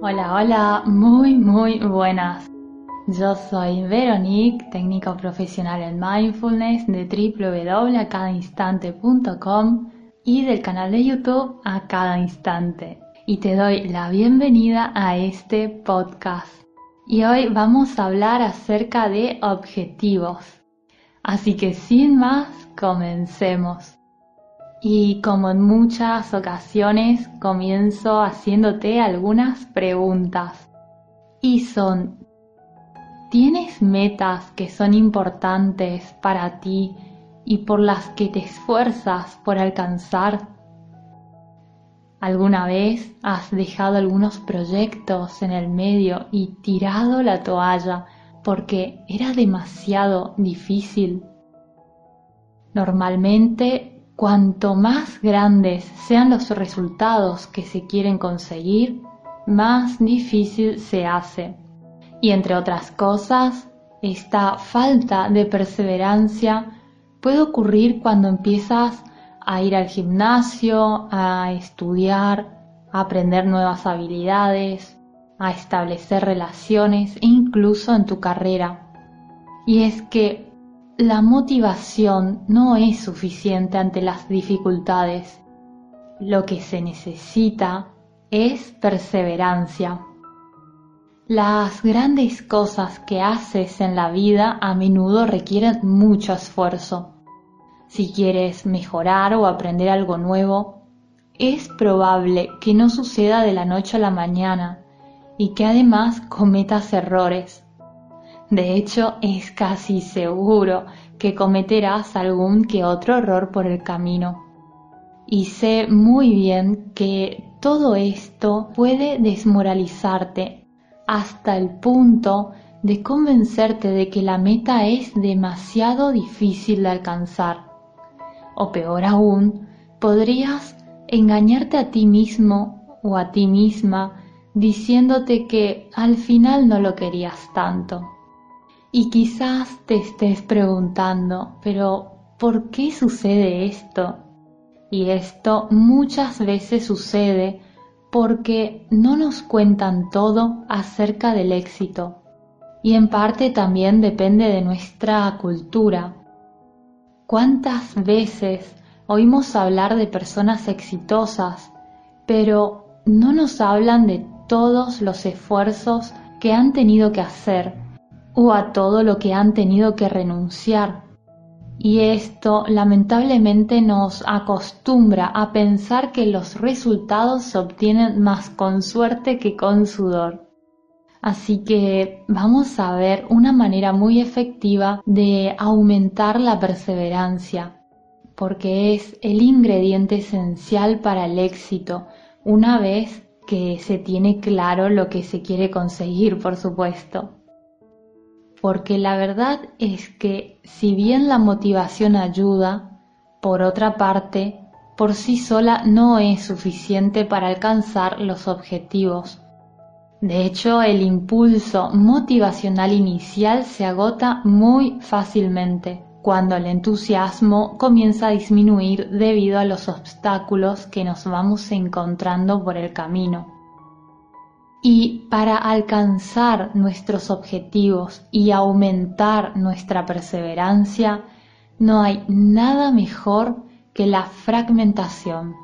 Hola, hola, muy, muy buenas. Yo soy Veronique, técnico profesional en mindfulness de www.acadainstante.com y del canal de YouTube A Cada Instante. Y te doy la bienvenida a este podcast. Y hoy vamos a hablar acerca de objetivos. Así que sin más, comencemos. Y como en muchas ocasiones, comienzo haciéndote algunas preguntas. Y son, ¿tienes metas que son importantes para ti y por las que te esfuerzas por alcanzar? ¿Alguna vez has dejado algunos proyectos en el medio y tirado la toalla porque era demasiado difícil? Normalmente Cuanto más grandes sean los resultados que se quieren conseguir, más difícil se hace. Y entre otras cosas, esta falta de perseverancia puede ocurrir cuando empiezas a ir al gimnasio, a estudiar, a aprender nuevas habilidades, a establecer relaciones incluso en tu carrera. Y es que la motivación no es suficiente ante las dificultades. Lo que se necesita es perseverancia. Las grandes cosas que haces en la vida a menudo requieren mucho esfuerzo. Si quieres mejorar o aprender algo nuevo, es probable que no suceda de la noche a la mañana y que además cometas errores. De hecho, es casi seguro que cometerás algún que otro error por el camino. Y sé muy bien que todo esto puede desmoralizarte hasta el punto de convencerte de que la meta es demasiado difícil de alcanzar. O peor aún, podrías engañarte a ti mismo o a ti misma diciéndote que al final no lo querías tanto. Y quizás te estés preguntando, pero ¿por qué sucede esto? Y esto muchas veces sucede porque no nos cuentan todo acerca del éxito. Y en parte también depende de nuestra cultura. ¿Cuántas veces oímos hablar de personas exitosas, pero no nos hablan de todos los esfuerzos que han tenido que hacer o a todo lo que han tenido que renunciar. Y esto lamentablemente nos acostumbra a pensar que los resultados se obtienen más con suerte que con sudor. Así que vamos a ver una manera muy efectiva de aumentar la perseverancia, porque es el ingrediente esencial para el éxito, una vez que se tiene claro lo que se quiere conseguir, por supuesto porque la verdad es que si bien la motivación ayuda, por otra parte, por sí sola no es suficiente para alcanzar los objetivos. De hecho, el impulso motivacional inicial se agota muy fácilmente cuando el entusiasmo comienza a disminuir debido a los obstáculos que nos vamos encontrando por el camino. Y para alcanzar nuestros objetivos y aumentar nuestra perseverancia, no hay nada mejor que la fragmentación.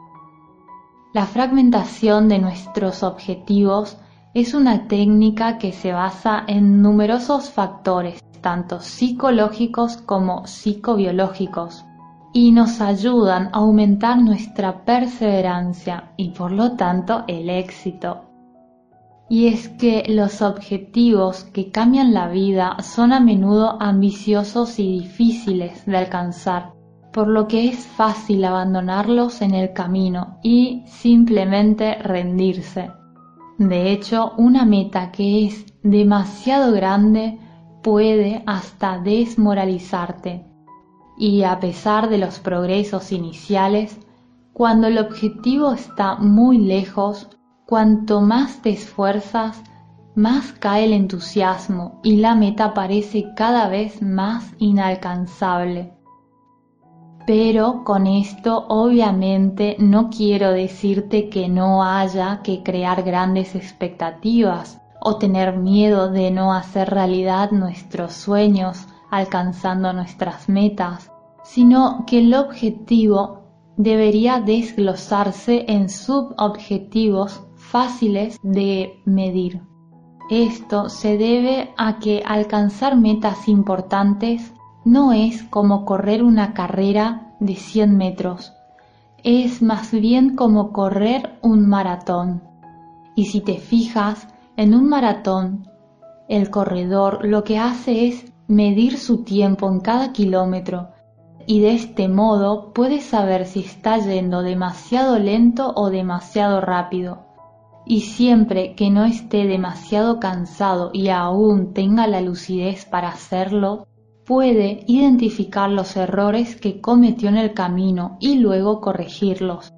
La fragmentación de nuestros objetivos es una técnica que se basa en numerosos factores, tanto psicológicos como psicobiológicos, y nos ayudan a aumentar nuestra perseverancia y por lo tanto el éxito y es que los objetivos que cambian la vida son a menudo ambiciosos y difíciles de alcanzar, por lo que es fácil abandonarlos en el camino y simplemente rendirse. De hecho, una meta que es demasiado grande puede hasta desmoralizarte. Y a pesar de los progresos iniciales, cuando el objetivo está muy lejos, Cuanto más te esfuerzas, más cae el entusiasmo y la meta parece cada vez más inalcanzable. Pero con esto obviamente no quiero decirte que no haya que crear grandes expectativas o tener miedo de no hacer realidad nuestros sueños alcanzando nuestras metas, sino que el objetivo debería desglosarse en subobjetivos fáciles de medir. Esto se debe a que alcanzar metas importantes no es como correr una carrera de 100 metros, es más bien como correr un maratón. Y si te fijas, en un maratón, el corredor lo que hace es medir su tiempo en cada kilómetro y de este modo puede saber si está yendo demasiado lento o demasiado rápido. Y siempre que no esté demasiado cansado y aún tenga la lucidez para hacerlo, puede identificar los errores que cometió en el camino y luego corregirlos.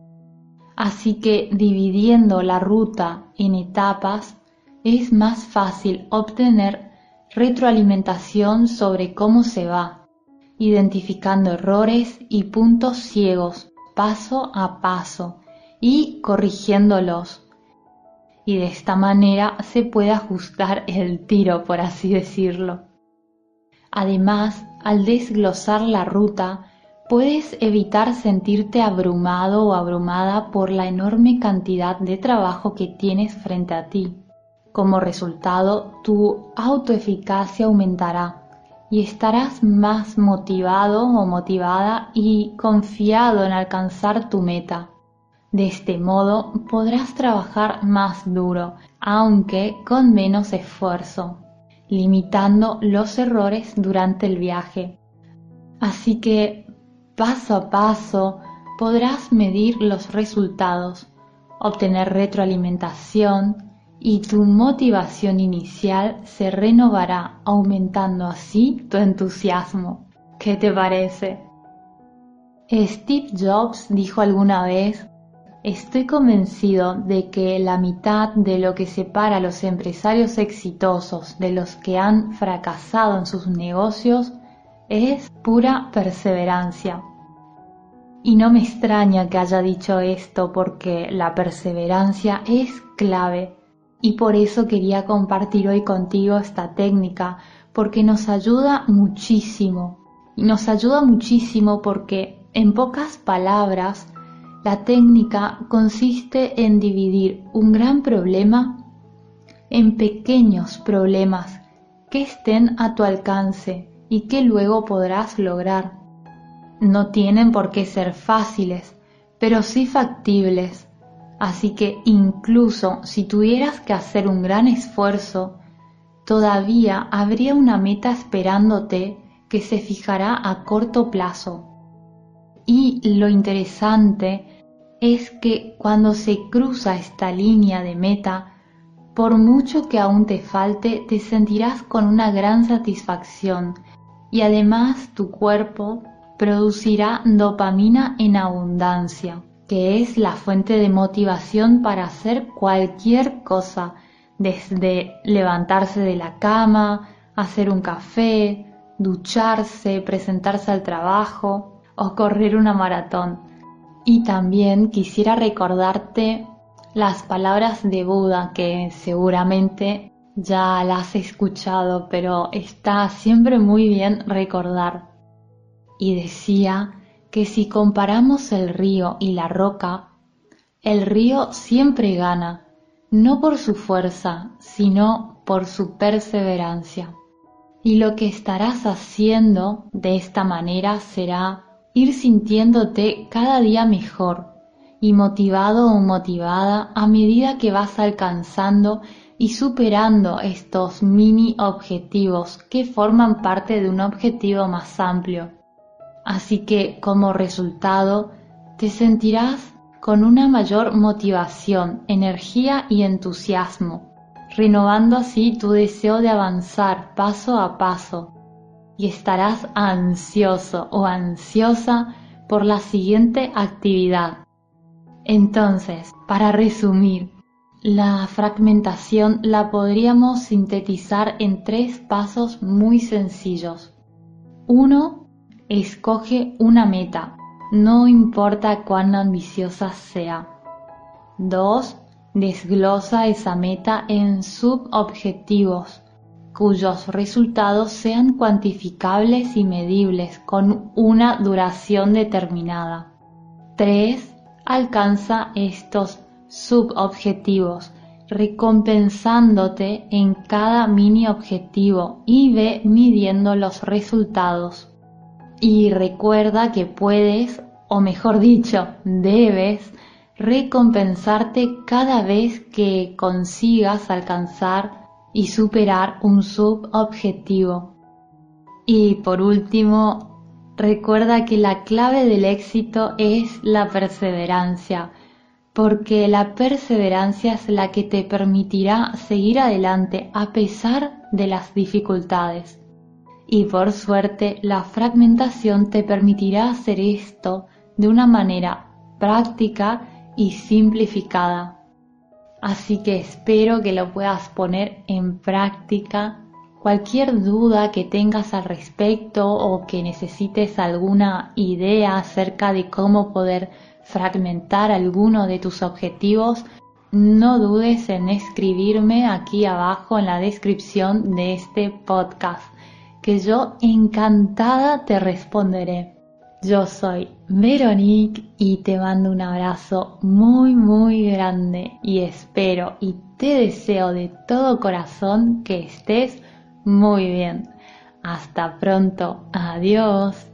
Así que dividiendo la ruta en etapas es más fácil obtener retroalimentación sobre cómo se va, identificando errores y puntos ciegos paso a paso y corrigiéndolos. Y de esta manera se puede ajustar el tiro, por así decirlo. Además, al desglosar la ruta, puedes evitar sentirte abrumado o abrumada por la enorme cantidad de trabajo que tienes frente a ti. Como resultado, tu autoeficacia aumentará y estarás más motivado o motivada y confiado en alcanzar tu meta. De este modo podrás trabajar más duro, aunque con menos esfuerzo limitando los errores durante el viaje. Así que paso a paso podrás medir los resultados, obtener retroalimentación y tu motivación inicial se renovará aumentando así tu entusiasmo. ¿Qué te parece? Steve Jobs dijo alguna vez Estoy convencido de que la mitad de lo que separa a los empresarios exitosos de los que han fracasado en sus negocios es pura perseverancia. Y no me extraña que haya dicho esto porque la perseverancia es clave y por eso quería compartir hoy contigo esta técnica porque nos ayuda muchísimo. Y nos ayuda muchísimo porque en pocas palabras la técnica consiste en dividir un gran problema en pequeños problemas que estén a tu alcance y que luego podrás lograr. No tienen por qué ser fáciles, pero sí factibles. Así que incluso si tuvieras que hacer un gran esfuerzo, todavía habría una meta esperándote que se fijará a corto plazo. Y lo interesante es que cuando se cruza esta línea de meta, por mucho que aún te falte, te sentirás con una gran satisfacción y además tu cuerpo producirá dopamina en abundancia, que es la fuente de motivación para hacer cualquier cosa, desde levantarse de la cama, hacer un café, ducharse, presentarse al trabajo o correr una maratón. Y también quisiera recordarte las palabras de Buda que seguramente ya las has escuchado, pero está siempre muy bien recordar. Y decía que si comparamos el río y la roca, el río siempre gana, no por su fuerza, sino por su perseverancia. Y lo que estarás haciendo de esta manera será ir sintiéndote cada día mejor y motivado o motivada a medida que vas alcanzando y superando estos mini objetivos que forman parte de un objetivo más amplio. Así que como resultado te sentirás con una mayor motivación, energía y entusiasmo, renovando así tu deseo de avanzar paso a paso y estarás ansioso o ansiosa por la siguiente actividad. Entonces, para resumir, la fragmentación la podríamos sintetizar en tres pasos muy sencillos. Uno, escoge una meta, no importa cuán ambiciosa sea. 2. Desglosa esa meta en subobjetivos cuyos resultados sean cuantificables y medibles con una duración determinada. 3. Alcanza estos subobjetivos recompensándote en cada mini objetivo y ve midiendo los resultados. Y recuerda que puedes, o mejor dicho, debes, recompensarte cada vez que consigas alcanzar y superar un subobjetivo. Y por último, recuerda que la clave del éxito es la perseverancia porque la perseverancia es la que te permitirá seguir adelante a pesar de las dificultades. Y por suerte, la fragmentación te permitirá hacer esto de una manera práctica y simplificada. Así que espero que lo puedas poner en práctica. Cualquier duda que tengas al respecto o que necesites alguna idea acerca de cómo poder fragmentar alguno de tus objetivos, no dudes en escribirme aquí abajo en la descripción de este podcast, que yo encantada te responderé. Yo soy Veronique y te mando un abrazo muy muy grande y espero y te deseo de todo corazón que estés muy bien. Hasta pronto. Adiós.